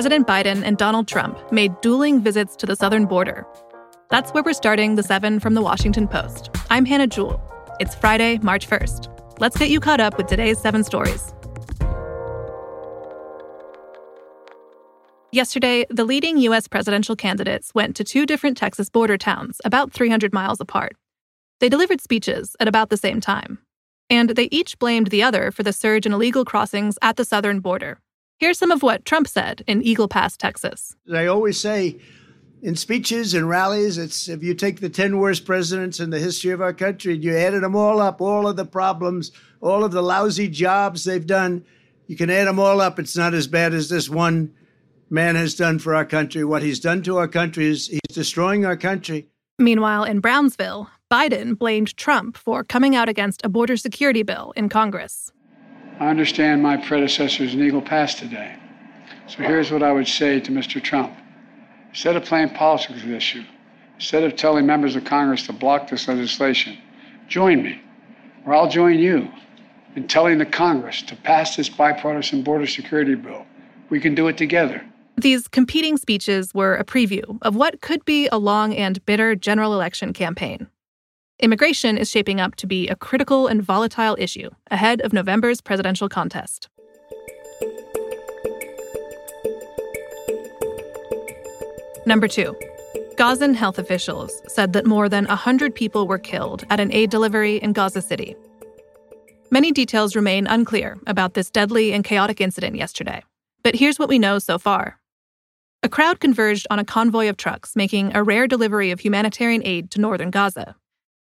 President Biden and Donald Trump made dueling visits to the southern border. That's where we're starting the 7 from the Washington Post. I'm Hannah Jewell. It's Friday, March 1st. Let's get you caught up with today's 7 stories. Yesterday, the leading U.S. presidential candidates went to two different Texas border towns about 300 miles apart. They delivered speeches at about the same time. And they each blamed the other for the surge in illegal crossings at the southern border. Here's some of what Trump said in Eagle Pass, Texas. I always say in speeches and rallies, it's if you take the 10 worst presidents in the history of our country and you added them all up, all of the problems, all of the lousy jobs they've done, you can add them all up. It's not as bad as this one man has done for our country. What he's done to our country is he's destroying our country. Meanwhile, in Brownsville, Biden blamed Trump for coming out against a border security bill in Congress. I understand my predecessors in Eagle Pass today. So here's what I would say to Mr. Trump. Instead of playing politics with this issue, instead of telling members of Congress to block this legislation, join me, or I'll join you in telling the Congress to pass this bipartisan border security bill. We can do it together. These competing speeches were a preview of what could be a long and bitter general election campaign. Immigration is shaping up to be a critical and volatile issue ahead of November's presidential contest. Number two, Gazan health officials said that more than 100 people were killed at an aid delivery in Gaza City. Many details remain unclear about this deadly and chaotic incident yesterday, but here's what we know so far. A crowd converged on a convoy of trucks making a rare delivery of humanitarian aid to northern Gaza.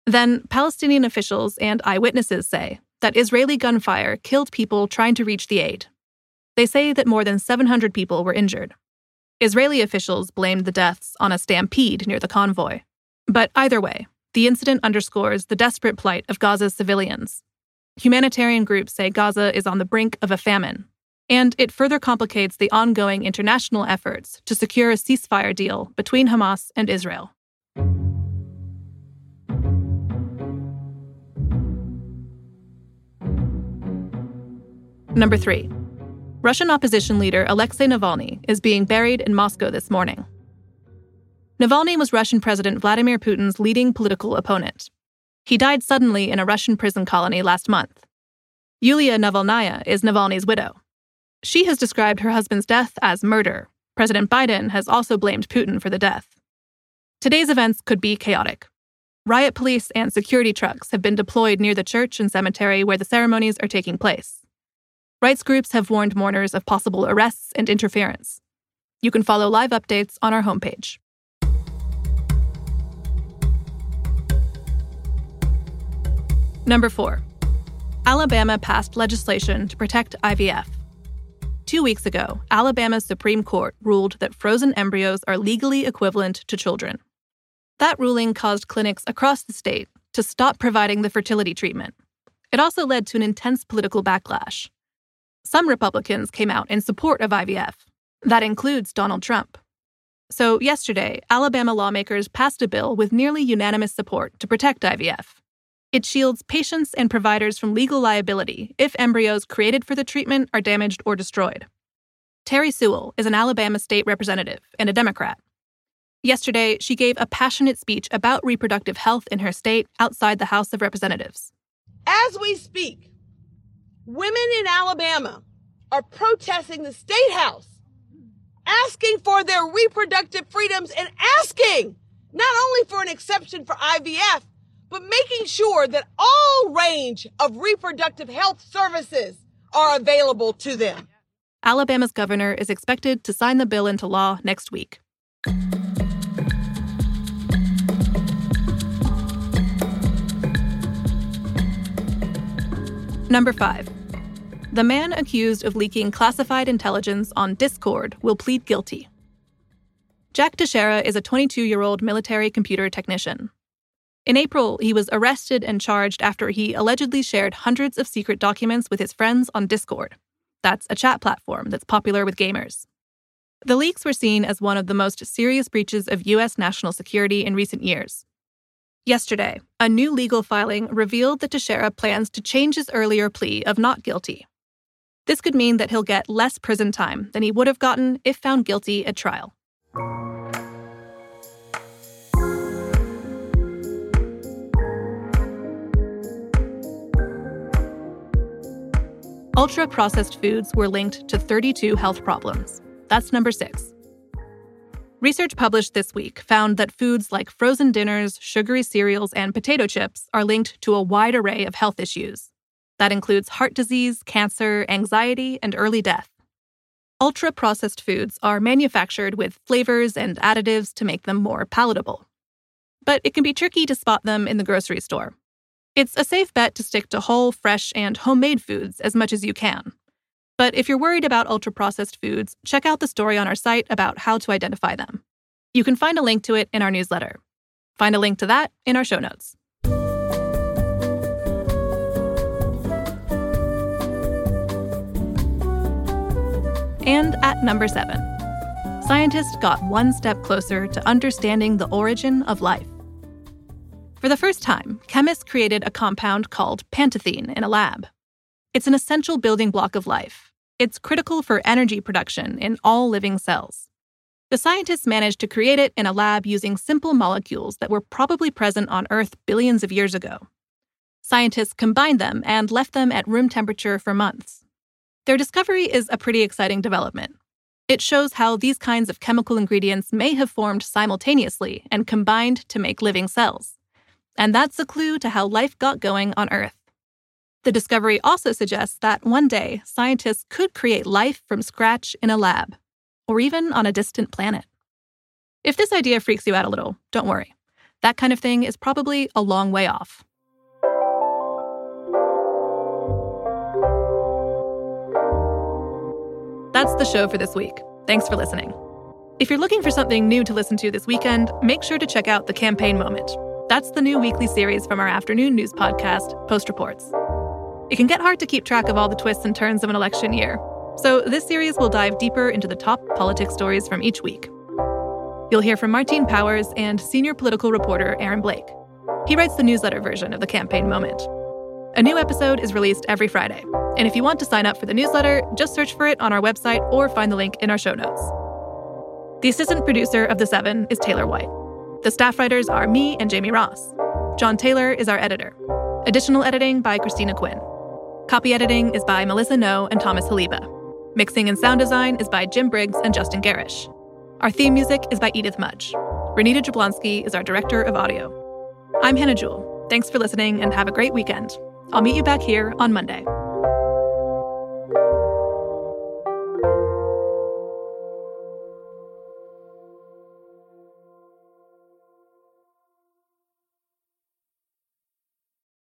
Then, Palestinian officials and eyewitnesses say that Israeli gunfire killed people trying to reach the aid. They say that more than 700 people were injured. Israeli officials blamed the deaths on a stampede near the convoy. But either way, the incident underscores the desperate plight of Gaza's civilians. Humanitarian groups say Gaza is on the brink of a famine, and it further complicates the ongoing international efforts to secure a ceasefire deal between Hamas and Israel. Number three, Russian opposition leader Alexei Navalny is being buried in Moscow this morning. Navalny was Russian President Vladimir Putin's leading political opponent. He died suddenly in a Russian prison colony last month. Yulia Navalnaya is Navalny's widow. She has described her husband's death as murder. President Biden has also blamed Putin for the death. Today's events could be chaotic. Riot police and security trucks have been deployed near the church and cemetery where the ceremonies are taking place. Rights groups have warned mourners of possible arrests and interference. You can follow live updates on our homepage. Number 4. Alabama passed legislation to protect IVF. Two weeks ago, Alabama's Supreme Court ruled that frozen embryos are legally equivalent to children. That ruling caused clinics across the state to stop providing the fertility treatment. It also led to an intense political backlash. Some Republicans came out in support of IVF. That includes Donald Trump. So, yesterday, Alabama lawmakers passed a bill with nearly unanimous support to protect IVF. It shields patients and providers from legal liability if embryos created for the treatment are damaged or destroyed. Terri Sewell is an Alabama state representative and a Democrat. Yesterday, she gave a passionate speech about reproductive health in her state outside the House of Representatives. As we speak, women in Alabama are protesting the state house, asking for their reproductive freedoms and asking not only for an exception for IVF, but making sure that all range of reproductive health services are available to them. Alabama's governor is expected to sign the bill into law next week. Number 5. The man accused of leaking classified intelligence on Discord will plead guilty. Jack Teixeira is a 22 year old military computer technician. In April, he was arrested and charged after he allegedly shared hundreds of secret documents with his friends on Discord. That's a chat platform that's popular with gamers. The leaks were seen as one of the most serious breaches of U.S. national security in recent years. Yesterday, a new legal filing revealed that Teixeira plans to change his earlier plea of not guilty. This could mean that he'll get less prison time than he would have gotten if found guilty at trial. Ultra processed foods were linked to 32 health problems. That's number six. Research published this week found that foods like frozen dinners, sugary cereals, and potato chips are linked to a wide array of health issues. That includes heart disease, cancer, anxiety, and early death. Ultra processed foods are manufactured with flavors and additives to make them more palatable. But it can be tricky to spot them in the grocery store. It's a safe bet to stick to whole, fresh, and homemade foods as much as you can. But if you're worried about ultra processed foods, check out the story on our site about how to identify them. You can find a link to it in our newsletter. Find a link to that in our show notes. And at number seven, scientists got one step closer to understanding the origin of life. For the first time, chemists created a compound called pantetheine in a lab. It's an essential building block of life. It's critical for energy production in all living cells. The scientists managed to create it in a lab using simple molecules that were probably present on Earth billions of years ago. Scientists combined them and left them at room temperature for months. Their discovery is a pretty exciting development. It shows how these kinds of chemical ingredients may have formed simultaneously and combined to make living cells. And that's a clue to how life got going on Earth. The discovery also suggests that one day scientists could create life from scratch in a lab, or even on a distant planet. If this idea freaks you out a little, don't worry. That kind of thing is probably a long way off. That's the show for this week. Thanks for listening. If you're looking for something new to listen to this weekend, make sure to check out The Campaign Moment. That's the new weekly series from our afternoon news podcast, Post Reports. It can get hard to keep track of all the twists and turns of an election year, so this series will dive deeper into the top politics stories from each week. You'll hear from Martine Powers and senior political reporter Aaron Blake. He writes the newsletter version of The Campaign Moment. A new episode is released every Friday. And if you want to sign up for the newsletter, just search for it on our website or find the link in our show notes. The assistant producer of The Seven is Taylor White. The staff writers are me and Jamie Ross. John Taylor is our editor. Additional editing by Christina Quinn. Copy editing is by Melissa Ngo and Thomas Heleba. Mixing and sound design is by Jim Briggs and Justin Garish. Our theme music is by Edith Mudge. Renita Jablonski is our director of audio. I'm Hannah Jewell. Thanks for listening and have a great weekend. I'll meet you back here on Monday.